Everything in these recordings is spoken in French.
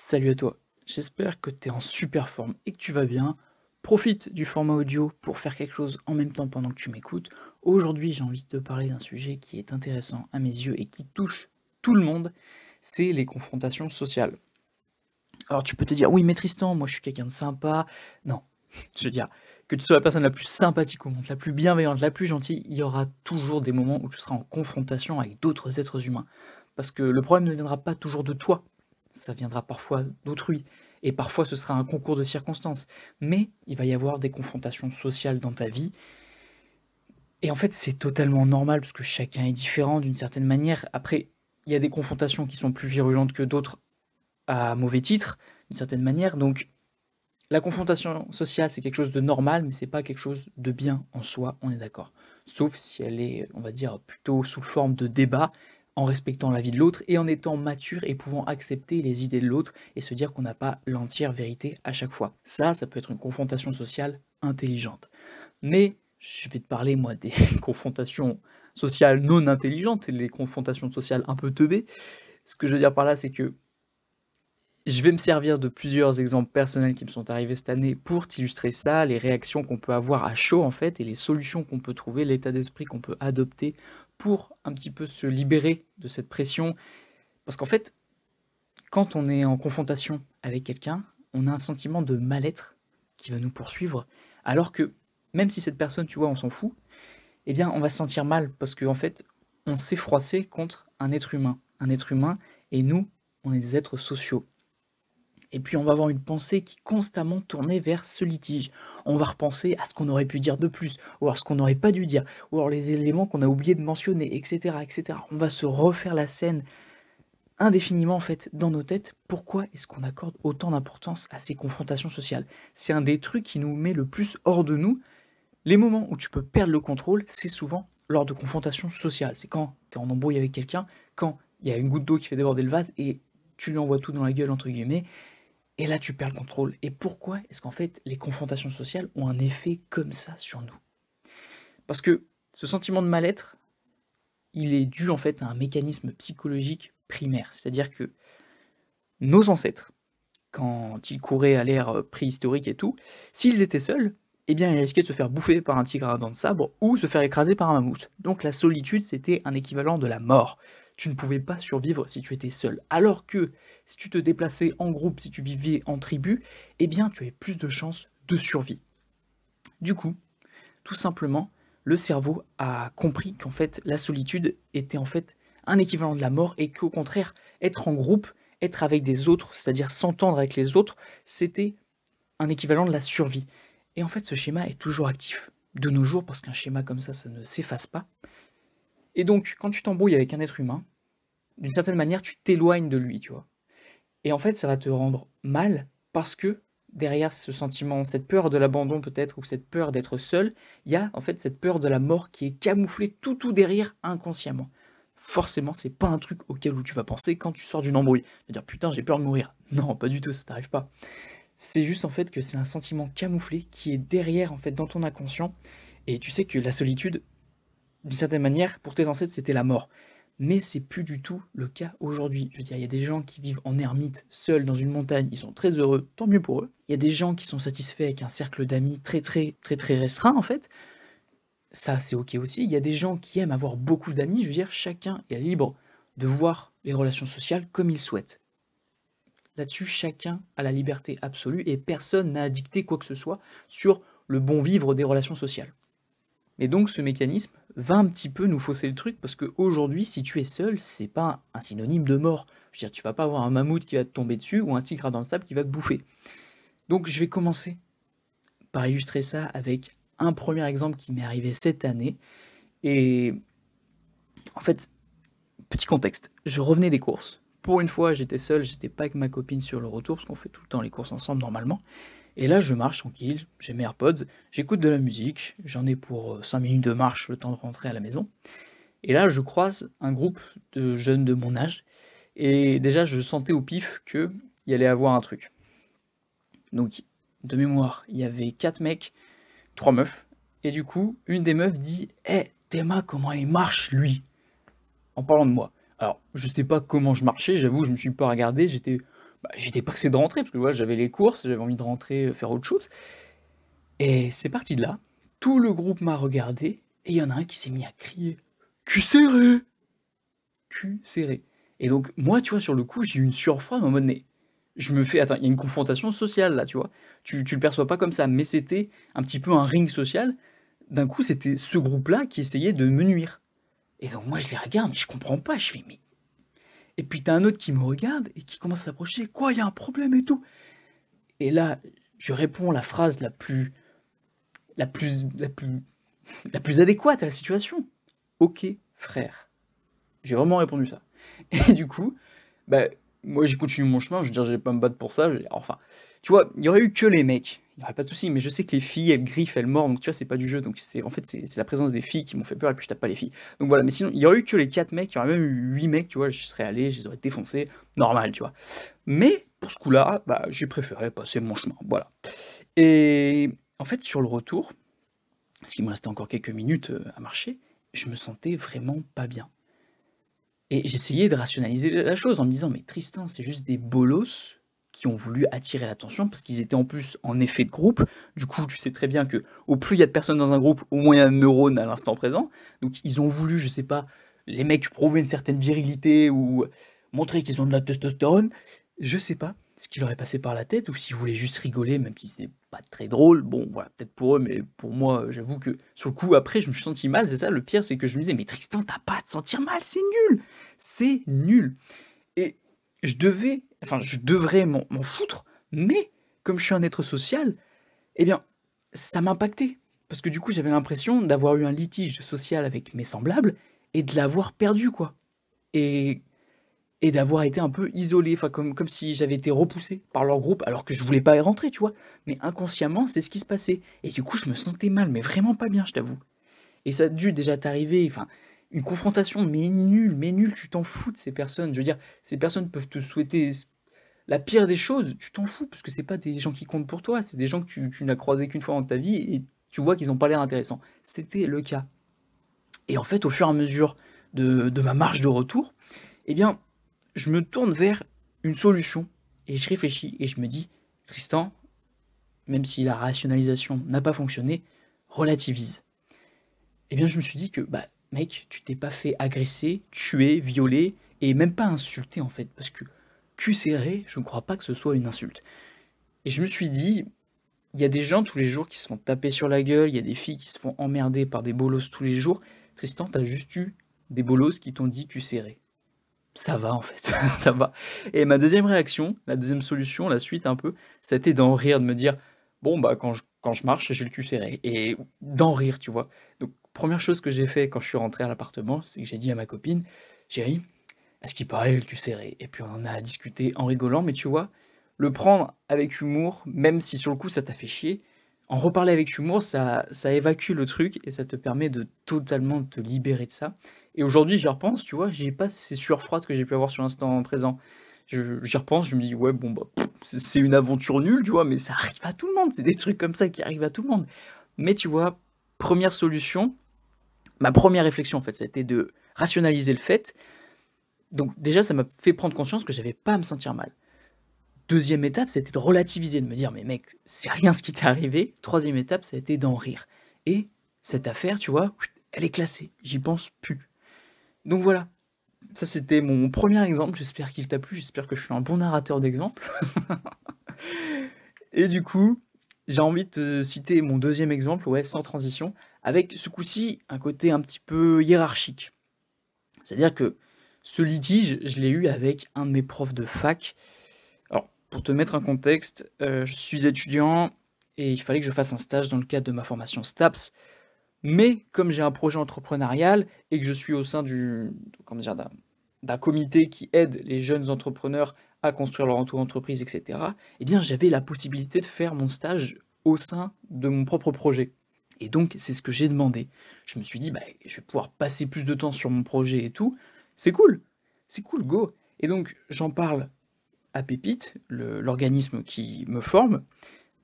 Salut à toi, j'espère que tu es en super forme et que tu vas bien. Profite du format audio pour faire quelque chose en même temps pendant que tu m'écoutes. Aujourd'hui, j'ai envie de te parler d'un sujet qui est intéressant à mes yeux et qui touche tout le monde, c'est les confrontations sociales. Alors tu peux te dire, oui mais Tristan, moi je suis quelqu'un de sympa. Non, je veux dire, que tu sois la personne la plus sympathique au monde, la plus bienveillante, la plus gentille, il y aura toujours des moments où tu seras en confrontation avec d'autres êtres humains. Parce que le problème ne viendra pas toujours de toi, ça viendra parfois d'autrui, et parfois ce sera un concours de circonstances. Mais il va y avoir des confrontations sociales dans ta vie, et en fait c'est totalement normal, parce que chacun est différent d'une certaine manière. Après, il y a des confrontations qui sont plus virulentes que d'autres à mauvais titre, d'une certaine manière, donc la confrontation sociale, c'est quelque chose de normal, mais c'est pas quelque chose de bien en soi, on est d'accord. Sauf si elle est, on va dire, plutôt sous forme de débat en respectant la vie de l'autre et en étant mature et pouvant accepter les idées de l'autre et se dire qu'on n'a pas l'entière vérité à chaque fois. Ça, ça peut être une confrontation sociale intelligente. Mais je vais te parler, moi, des confrontations sociales non intelligentes et les confrontations sociales un peu teubées. Ce que je veux dire par là, c'est que je vais me servir de plusieurs exemples personnels qui me sont arrivés cette année pour t'illustrer ça, les réactions qu'on peut avoir à chaud en fait, et les solutions qu'on peut trouver, l'état d'esprit qu'on peut adopter pour un petit peu se libérer de cette pression. Parce qu'en fait, quand on est en confrontation avec quelqu'un, on a un sentiment de mal-être qui va nous poursuivre, alors que même si cette personne, tu vois, on s'en fout, eh bien, on va se sentir mal parce qu'en en fait, on s'est froissé contre un être humain. Un être humain, et nous, on est des êtres sociaux. Et puis on va avoir une pensée qui est constamment tournée vers ce litige. On va repenser à ce qu'on aurait pu dire de plus, ou alors ce qu'on n'aurait pas dû dire, ou alors les éléments qu'on a oublié de mentionner, etc., etc. On va se refaire la scène indéfiniment en fait dans nos têtes. Pourquoi est-ce qu'on accorde autant d'importance à ces confrontations sociales? C'est un des trucs qui nous met le plus hors de nous. Les moments où tu peux perdre le contrôle, c'est souvent lors de confrontations sociales. C'est quand tu es en embrouille avec quelqu'un, quand il y a une goutte d'eau qui fait déborder le vase et tu lui envoies tout dans la gueule, entre guillemets, et là, tu perds le contrôle. Et pourquoi est-ce qu'en fait, les confrontations sociales ont un effet comme ça sur nous? Parce que ce sentiment de mal-être, il est dû en fait à un mécanisme psychologique primaire. C'est-à-dire que nos ancêtres, quand ils couraient à l'ère préhistorique et tout, s'ils étaient seuls, eh bien, ils risquaient de se faire bouffer par un tigre à dents de sabre ou se faire écraser par un mammouth. Donc la solitude, c'était un équivalent de la mort tu ne pouvais pas survivre si tu étais seul. Alors que si tu te déplaçais en groupe, si tu vivais en tribu, eh bien tu avais plus de chances de survie. Du coup, tout simplement, le cerveau a compris qu'en fait la solitude était en fait un équivalent de la mort et qu'au contraire, être en groupe, être avec des autres, c'est-à-dire s'entendre avec les autres, c'était un équivalent de la survie. Et en fait, ce schéma est toujours actif de nos jours parce qu'un schéma comme ça, ça ne s'efface pas. Et donc, quand tu t'embrouilles avec un être humain, d'une certaine manière, tu t'éloignes de lui, tu vois. Et en fait, ça va te rendre mal parce que derrière ce sentiment, cette peur de l'abandon peut-être, ou cette peur d'être seul, il y a en fait cette peur de la mort qui est camouflée tout tout derrière inconsciemment. Forcément, c'est pas un truc auquel tu vas penser quand tu sors d'une embrouille. De dire putain, j'ai peur de mourir. Non, pas du tout, ça t'arrive pas. C'est juste en fait que c'est un sentiment camouflé qui est derrière en fait dans ton inconscient. Et tu sais que la solitude, d'une certaine manière, pour tes ancêtres, c'était la mort. Mais c'est plus du tout le cas aujourd'hui. Je veux dire, il y a des gens qui vivent en ermite, seuls dans une montagne, ils sont très heureux, tant mieux pour eux. Il y a des gens qui sont satisfaits avec un cercle d'amis très très très très restreint en fait. Ça, c'est ok aussi. Il y a des gens qui aiment avoir beaucoup d'amis. Je veux dire, chacun est libre de voir les relations sociales comme il souhaite. Là-dessus, chacun a la liberté absolue et personne n'a à dicter quoi que ce soit sur le bon vivre des relations sociales. Et donc ce mécanisme va un petit peu nous fausser le truc parce qu'aujourd'hui, si tu es seul, c'est pas un synonyme de mort. Je veux dire, tu vas pas avoir un mammouth qui va te tomber dessus ou un tigre dans le sable qui va te bouffer. Donc je vais commencer par illustrer ça avec un premier exemple qui m'est arrivé cette année. Et en fait, petit contexte, je revenais des courses. Pour une fois, j'étais seul, j'étais pas avec ma copine sur le retour parce qu'on fait tout le temps les courses ensemble normalement. Et là, je marche tranquille, j'ai mes AirPods, j'écoute de la musique, j'en ai pour 5 euh, minutes de marche, le temps de rentrer à la maison. Et là, je croise un groupe de jeunes de mon âge, et déjà, je sentais au pif qu'il y allait avoir un truc. Donc, de mémoire, il y avait 4 mecs, 3 meufs, et du coup, une des meufs dit Hé, hey, Théma, comment il marche, lui? En parlant de moi. Alors, je sais pas comment je marchais, j'avoue, je me suis pas regardé, j'étais bah, j'étais pressé de rentrer parce que voilà, j'avais les courses, j'avais envie de rentrer, euh, faire autre chose. Et c'est parti de là. Tout le groupe m'a regardé et il y en a un qui s'est mis à crier Cul serré Cul serré. Et donc, moi, tu vois, sur le coup, j'ai eu une surfroide en mode mais je me fais. Attends, il y a une confrontation sociale là, tu vois. Tu, tu le perçois pas comme ça, mais c'était un petit peu un ring social. D'un coup, c'était ce groupe-là qui essayait de me nuire. Et donc, moi, je les regarde, mais je comprends pas. Je fais mais. Et puis, t'as un autre qui me regarde et qui commence à s'approcher. Quoi, il y a un problème et tout? Et là, je réponds la phrase la plus. la plus. la plus. la plus adéquate à la situation. Ok, frère. J'ai vraiment répondu ça. Et du coup, bah, moi j'ai continué mon chemin, je veux dire, j'allais pas me battre pour ça. Enfin, tu vois, il y aurait eu que les mecs, n'y aurait pas de souci, mais je sais que les filles, elles griffent, elles mordent, donc tu vois, c'est pas du jeu, donc c'est en fait, c'est la présence des filles qui m'ont fait peur, et puis je tape pas les filles. Donc voilà, mais sinon, il y aurait eu que les 4 mecs, il y aurait même eu 8 mecs, tu vois, je serais allé, je les aurais défoncés, normal, tu vois. Mais pour ce coup-là, bah, j'ai préféré passer mon chemin, voilà. Et en fait, sur le retour, parce qu'il me restait encore quelques minutes euh, à marcher, je me sentais vraiment pas bien. Et j'essayais de rationaliser la chose en me disant: «Mais Tristan, c'est juste des bolos qui ont voulu attirer l'attention parce qu'ils étaient en plus en effet de groupe. Du coup, tu sais très bien que au plus il y a de personnes dans un groupe, au moins il y a un neurone à l'instant présent. Donc ils ont voulu, je sais pas, les mecs prouver une certaine virilité ou montrer qu'ils ont de la testostérone. Je sais pas ce qui leur est passé par la tête ou s'ils voulaient juste rigoler, même si c'est pas très drôle. Bon, voilà, peut-être pour eux, mais pour moi, j'avoue que sur le coup, après, je me suis senti mal. C'est ça, le pire, c'est que je me disais, mais Tristan, t'as pas à te sentir mal, c'est nul. C'est nul. Et je devais, enfin, je devrais m'en foutre, mais comme je suis un être social, eh bien, ça m'impactait. Parce que du coup, j'avais l'impression d'avoir eu un litige social avec mes semblables et de l'avoir perdu, quoi. Et et d'avoir été un peu isolé, enfin comme, comme si j'avais été repoussé par leur groupe alors que je voulais pas y rentrer, tu vois. Mais inconsciemment, c'est ce qui se passait. Et du coup, je me sentais mal, mais vraiment pas bien, je t'avoue. Et ça a dû déjà t'arriver, enfin, une confrontation, mais nulle, mais nulle, tu t'en fous de ces personnes. Je veux dire, ces personnes peuvent te souhaiter la pire des choses, tu t'en fous, parce que c'est pas des gens qui comptent pour toi, c'est des gens que tu, n'as croisés qu'une fois dans ta vie et tu vois qu'ils n'ont pas l'air intéressants. C'était le cas. Et en fait, au fur et à mesure de, de ma marche de retour, eh bien, je me tourne vers une solution et je réfléchis et je me dis, Tristan, même si la rationalisation n'a pas fonctionné, relativise. Eh bien, je me suis dit que, bah, mec, tu t'es pas fait agresser, tuer, violer et même pas insulter en fait, parce que cul serré, je ne crois pas que ce soit une insulte. Et je me suis dit, il y a des gens tous les jours qui se font taper sur la gueule, il y a des filles qui se font emmerder par des bolos tous les jours. Tristan, t'as juste eu des bolos qui t'ont dit cul serré ça va en fait, ça va. Et ma deuxième réaction, la deuxième solution, la suite un peu, c'était d'en rire, de me dire, bon bah quand je, je marche, j'ai le cul serré. Et d'en rire, tu vois. Donc première chose que j'ai fait quand je suis rentré à l'appartement, c'est que j'ai dit à ma copine, chérie, est-ce qu'il paraît le cul serré Et puis on en a discuté en rigolant, mais tu vois, le prendre avec humour, même si sur le coup ça t'a fait chier, en reparler avec humour, ça, ça évacue le truc et ça te permet de totalement te libérer de ça. Et aujourd'hui, j'y repense, tu vois, j'ai pas ces sueurs froides que j'ai pu avoir sur l'instant présent. J'y repense, je me dis, ouais, bon, bah, c'est une aventure nulle, tu vois, mais ça arrive à tout le monde. C'est des trucs comme ça qui arrivent à tout le monde. Mais tu vois, première solution, ma première réflexion, en fait, c'était de rationaliser le fait. Donc, déjà, ça m'a fait prendre conscience que j'avais pas à me sentir mal. Deuxième étape, c'était de relativiser, de me dire, mais mec, c'est rien ce qui t'est arrivé. Troisième étape, ça a été d'en rire. Et cette affaire, tu vois, elle est classée. J'y pense plus. Donc voilà, ça c'était mon premier exemple, j'espère qu'il t'a plu, j'espère que je suis un bon narrateur d'exemple. Et du coup, j'ai envie de te citer mon deuxième exemple, ouais, sans transition, avec ce coup-ci un côté un petit peu hiérarchique. C'est-à-dire que ce litige, je l'ai eu avec un de mes profs de fac. Alors, pour te mettre un contexte, euh, je suis étudiant et il fallait que je fasse un stage dans le cadre de ma formation STAPS. Mais comme j'ai un projet entrepreneurial et que je suis au sein du, d'un comité qui aide les jeunes entrepreneurs à construire leur auto-entreprise, etc., eh bien, j'avais la possibilité de faire mon stage au sein de mon propre projet. Et donc, c'est ce que j'ai demandé. Je me suis dit, bah, je vais pouvoir passer plus de temps sur mon projet et tout. C'est cool. C'est cool, go. Et donc, j'en parle à Pépite, l'organisme qui me forme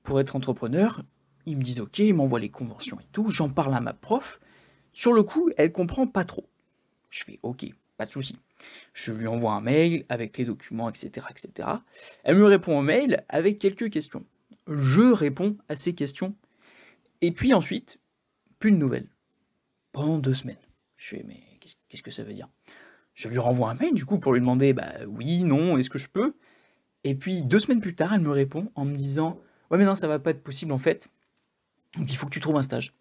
pour être entrepreneur. Ils me disent OK, ils m'envoient les conventions et tout. J'en parle à ma prof. Sur le coup, elle comprend pas trop. Je fais OK, pas de souci. Je lui envoie un mail avec les documents, etc., etc. Elle me répond au mail avec quelques questions. Je réponds à ces questions. Et puis ensuite, plus de nouvelles. Pendant deux semaines. Je fais, mais qu'est-ce que ça veut dire? Je lui renvoie un mail, du coup, pour lui demander, bah oui, non, est-ce que je peux? Et puis, deux semaines plus tard, elle me répond en me disant, ouais, mais non, ça va pas être possible en fait. Donc, il faut que tu trouves un stage.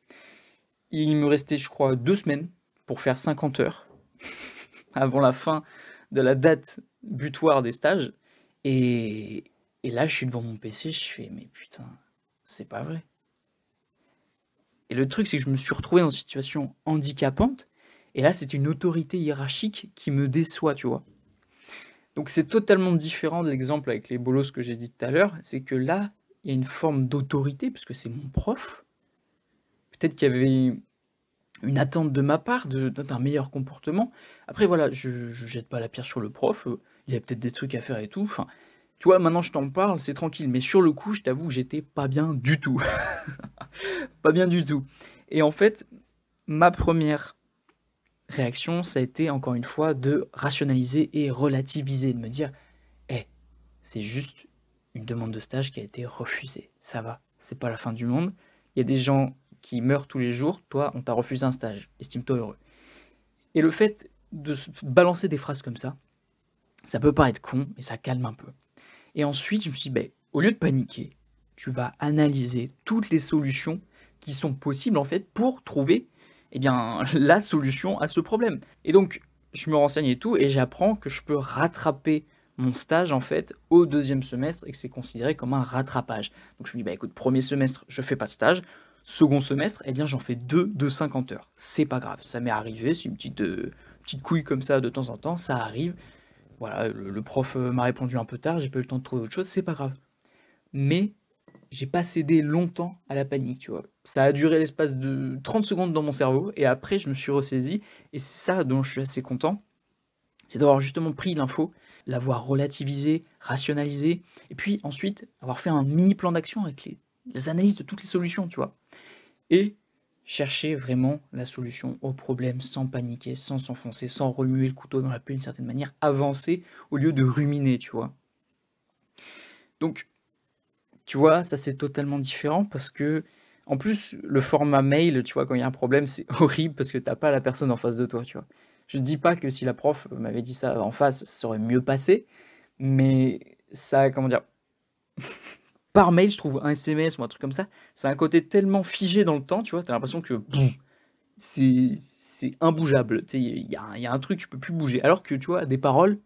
Il me restait, je crois, deux semaines pour faire 50 heures avant la fin de la date butoir des stages. Et, et là, je suis devant mon PC, je fais, mais putain, c'est pas vrai. Et le truc, c'est que je me suis retrouvé dans une situation handicapante. Et là, c'est une autorité hiérarchique qui me déçoit, tu vois. Donc c'est totalement différent de l'exemple avec les bolos que j'ai dit tout à l'heure. C'est que là, il y a une forme d'autorité, parce que c'est mon prof. Peut-être qu'il y avait une attente de ma part d'un meilleur comportement. Après, voilà, je, ne jette pas la pierre sur le prof. Euh, il y a peut-être des trucs à faire et tout. Enfin, tu vois, maintenant je t'en parle, c'est tranquille. Mais sur le coup, je t'avoue que j'étais pas bien du tout. pas bien du tout. Et en fait, ma première réaction, ça a été encore une fois de rationaliser et relativiser, de me dire, hé, c'est juste une demande de stage qui a été refusée. Ça va, c'est pas la fin du monde. Il y a des gens qui meurent tous les jours, toi, on t'a refusé un stage. Estime-toi heureux. Et le fait de balancer des phrases comme ça, ça peut paraître con, mais ça calme un peu. Et ensuite, je me suis dit, ben, au lieu de paniquer, tu vas analyser toutes les solutions qui sont possibles en fait pour trouver eh bien, la solution à ce problème. Et donc, je me renseigne et tout, et j'apprends que je peux rattraper mon stage en fait au deuxième semestre et que c'est considéré comme un rattrapage. Donc je me dis, bah écoute, premier semestre, je fais pas de stage. Second semestre, eh bien j'en fais deux de 50 heures. C'est pas grave, ça m'est arrivé, c'est une petite, euh, petite couille comme ça de temps en temps, ça arrive. Voilà, le, prof euh, m'a répondu un peu tard, j'ai pas eu le temps de trouver autre chose, c'est pas grave. Mais j'ai pas cédé longtemps à la panique, tu vois. Ça a duré l'espace de 30 secondes dans mon cerveau, et après je me suis ressaisi, et c'est ça dont je suis assez content, c'est d'avoir justement pris l'info, l'avoir relativisé, rationalisé, et puis ensuite avoir fait un mini plan d'action avec les, les, analyses de toutes les solutions, tu vois. Et chercher vraiment la solution au problème sans paniquer, sans s'enfoncer, sans remuer le couteau dans la plaie d'une certaine manière, avancer au lieu de ruminer, tu vois. Donc, tu vois, ça c'est totalement différent parce que, en plus, le format mail, tu vois, quand il y a un problème, c'est horrible parce que t'as pas la personne en face de toi, tu vois. Je ne dis pas que si la prof m'avait dit ça en face, ça aurait mieux passé, mais ça, comment dire, par mail, je trouve un SMS ou un truc comme ça, c'est un côté tellement figé dans le temps, tu vois, t'as l'impression que c'est imbougeable, il y, a un truc, tu peux plus bouger. Alors que, tu vois, des paroles,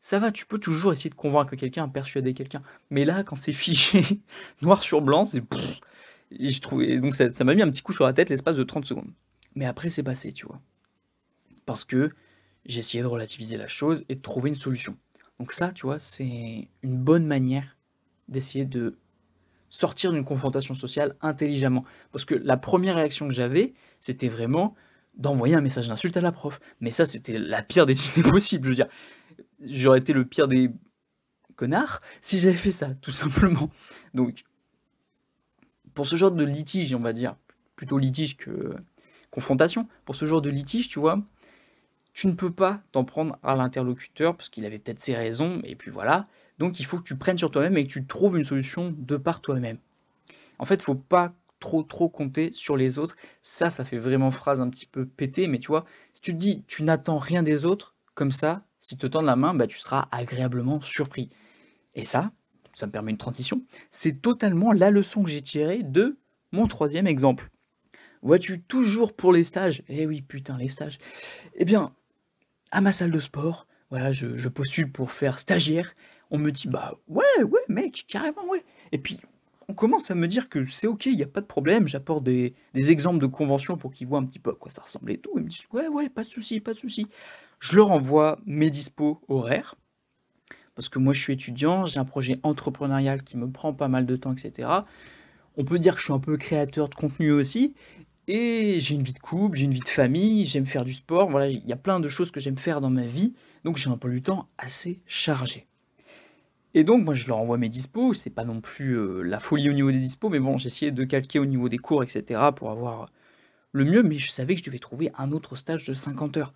ça va, tu peux toujours essayer de convaincre quelqu'un, persuader quelqu'un. Mais là, quand c'est fiché, noir sur blanc, c'est. Je trouvais, donc ça m'a mis un petit coup sur la tête l'espace de 30 secondes. Mais après, c'est passé, tu vois. Parce que j'ai essayé de relativiser la chose et de trouver une solution. Donc, ça, tu vois, c'est une bonne manière d'essayer de sortir d'une confrontation sociale intelligemment. Parce que la première réaction que j'avais, c'était vraiment d'envoyer un message d'insulte à la prof. Mais ça, c'était la pire des idées possibles. Je veux dire, j'aurais été le pire des connards si j'avais fait ça, tout simplement. Donc, pour ce genre de litige, on va dire, plutôt litige que confrontation, pour ce genre de litige, tu vois, tu ne peux pas t'en prendre à l'interlocuteur parce qu'il avait peut-être ses raisons, et puis voilà. Donc il faut que tu prennes sur toi-même et que tu trouves une solution de par toi-même. En fait, il faut pas trop trop compter sur les autres. Ça, ça fait vraiment phrase un petit peu pété, mais tu vois, si tu te dis tu n'attends rien des autres, comme ça, si te tends la main, bah, tu seras agréablement surpris. Et ça, ça me permet une transition, c'est totalement la leçon que j'ai tirée de mon troisième exemple. Vois-tu, toujours pour les stages, eh oui, putain, les stages, eh bien, à ma salle de sport, voilà, je postule pour faire stagiaire, on me dit, bah ouais, ouais, mec, carrément, ouais. Et puis, on commence à me dire que c'est ok, il n'y a pas de problème, j'apporte des, exemples de conventions pour qu'ils voient un petit peu à quoi ça ressemble et tout. Ils me disent, ouais, ouais, pas de souci, pas de souci. Je leur envoie mes dispos horaires, parce que moi je suis étudiant, j'ai un projet entrepreneurial qui me prend pas mal de temps, etc. On peut dire que je suis un peu créateur de contenu aussi, et j'ai une vie de couple, j'ai une vie de famille, j'aime faire du sport, voilà, il y a plein de choses que j'aime faire dans ma vie, donc j'ai un peu du temps assez chargé. Et donc moi je leur envoie mes dispos, c'est pas non plus euh, la folie au niveau des dispos, mais bon, essayé de calquer au niveau des cours, etc. pour avoir le mieux, mais je savais que je devais trouver un autre stage de 50 heures.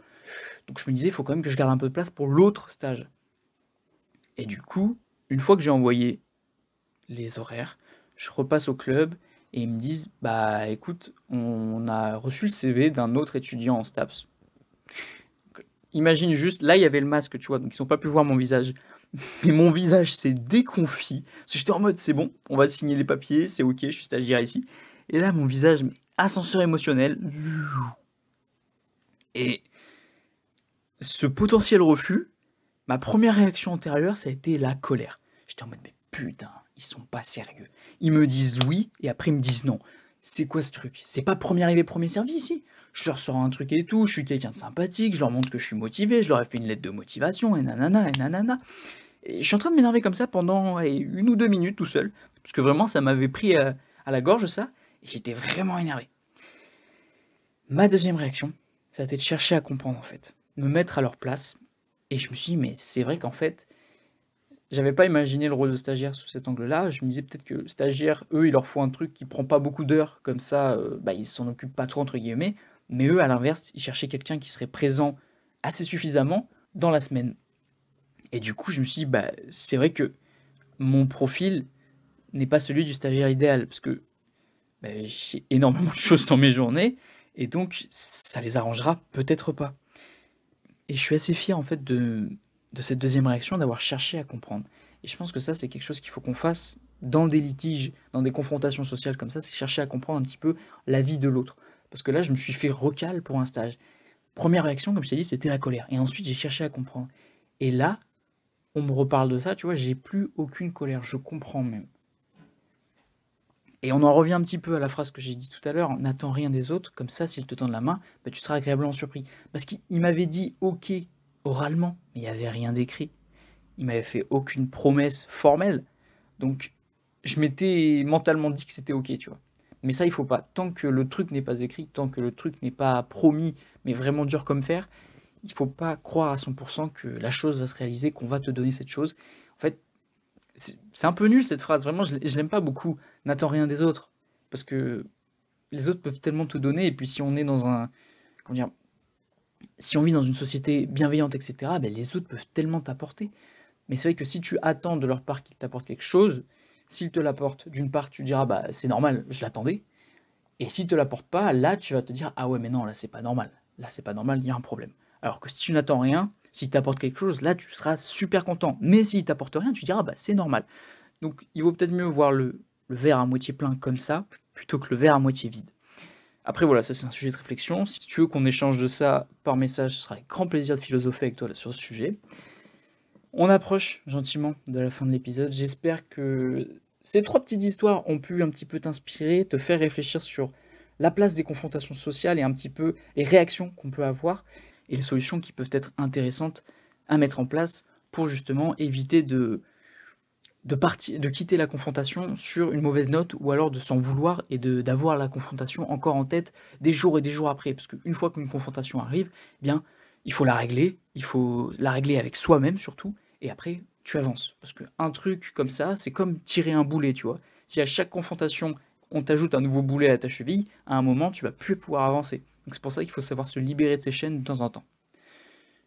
Donc je me disais, il faut quand même que je garde un peu de place pour l'autre stage. Et du coup, une fois que j'ai envoyé les horaires, je repasse au club et ils me disent Bah écoute, on a reçu le CV d'un autre étudiant en STAPS. Imagine juste, là il y avait le masque, tu vois, donc ils n'ont pas pu voir mon visage. Mais mon visage s'est déconfit. J'étais en mode C'est bon, on va signer les papiers, c'est ok, je suis stagiaire ici. Et là, mon visage, ascenseur émotionnel. Et ce potentiel refus, ma première réaction antérieure, ça a été la colère. J'étais en mode, mais putain, ils sont pas sérieux. Ils me disent oui et après ils me disent non. C'est quoi ce truc? C'est pas premier arrivé, premier servi ici? Je leur sors un truc et tout, je suis quelqu'un de sympathique, je leur montre que je suis motivé, je leur ai fait une lettre de motivation et nanana et nanana. Je suis en train de m'énerver comme ça pendant une ou deux minutes tout seul, parce que vraiment ça m'avait pris à, à la gorge ça, et j'étais vraiment énervé. Ma deuxième réaction, ça a été de chercher à comprendre en fait, me mettre à leur place, et je me suis dit, mais c'est vrai qu'en fait, j'avais pas imaginé le rôle de stagiaire sous cet angle-là. Je me disais peut-être que stagiaire, eux, il leur faut un truc qui prend pas beaucoup d'heures, comme ça, euh, bah, ils s'en occupent pas trop, entre guillemets. Mais eux, à l'inverse, ils cherchaient quelqu'un qui serait présent assez suffisamment dans la semaine. Et du coup, je me suis dit, bah, c'est vrai que mon profil n'est pas celui du stagiaire idéal, parce que bah, j'ai énormément de choses dans mes journées, et donc ça les arrangera peut-être pas. Et je suis assez fier en fait de, de cette deuxième réaction, d'avoir cherché à comprendre. Et je pense que ça, c'est quelque chose qu'il faut qu'on fasse dans des litiges, dans des confrontations sociales comme ça, c'est chercher à comprendre un petit peu la vie de l'autre. Parce que là, je me suis fait recal pour un stage. Première réaction, comme je t'ai dit, c'était la colère. Et ensuite, j'ai cherché à comprendre. Et là, on me reparle de ça, tu vois, j'ai plus aucune colère, je comprends même. Et on en revient un petit peu à la phrase que j'ai dit tout à l'heure, n'attends rien des autres, comme ça, s'ils te tendent la main, bah, tu seras agréablement surpris. Parce qu'il m'avait dit, ok, oralement, mais il n'y avait rien d'écrit. Il m'avait fait aucune promesse formelle. Donc, je m'étais mentalement dit que c'était ok, tu vois. Mais ça, il faut pas. Tant que le truc n'est pas écrit, tant que le truc n'est pas promis, mais vraiment dur comme fer, il faut pas croire à 100% que la chose va se réaliser, qu'on va te donner cette chose. En fait, c'est un peu nul cette phrase. Vraiment, je, je l'aime pas beaucoup. N'attends rien des autres. Parce que les autres peuvent tellement te donner. Et puis, si on est dans un. Comment dire si on vit dans une société bienveillante, etc., ben les autres peuvent tellement t'apporter. Mais c'est vrai que si tu attends de leur part qu'ils t'apportent quelque chose, s'ils te l'apportent, d'une part, tu diras, bah, c'est normal, je l'attendais. Et s'ils te l'apportent pas, là, tu vas te dire, ah ouais, mais non, là, c'est pas normal. Là, c'est pas normal, il y a un problème. Alors que si tu n'attends rien, s'ils t'apportent quelque chose, là, tu seras super content. Mais s'ils t'apportent rien, tu diras, bah, c'est normal. Donc, il vaut peut-être mieux voir le, verre à moitié plein comme ça, plutôt que le verre à moitié vide. Après, voilà, ça c'est un sujet de réflexion. Si tu veux qu'on échange de ça par message, ce sera avec grand plaisir de philosopher avec toi sur ce sujet. On approche gentiment de la fin de l'épisode. J'espère que ces trois petites histoires ont pu un petit peu t'inspirer, te faire réfléchir sur la place des confrontations sociales et un petit peu les réactions qu'on peut avoir et les solutions qui peuvent être intéressantes à mettre en place pour justement éviter de, quitter la confrontation sur une mauvaise note ou alors de s'en vouloir et d'avoir la confrontation encore en tête des jours et des jours après. Parce qu'une fois qu'une confrontation arrive, eh bien, il faut la régler, il faut la régler avec soi-même surtout, et après, tu avances. Parce qu'un truc comme ça, c'est comme tirer un boulet, tu vois. Si à chaque confrontation, on t'ajoute un nouveau boulet à ta cheville, à un moment, tu vas plus pouvoir avancer. Donc c'est pour ça qu'il faut savoir se libérer de ces chaînes de temps en temps.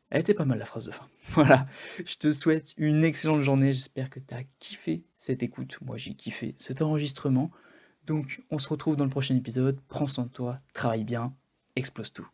Elle était pas mal la phrase de fin. Voilà, je te souhaite une excellente journée. J'espère que tu as kiffé cette écoute. Moi, j'ai kiffé cet enregistrement. Donc, on se retrouve dans le prochain épisode. Prends soin de toi, travaille bien, explose tout.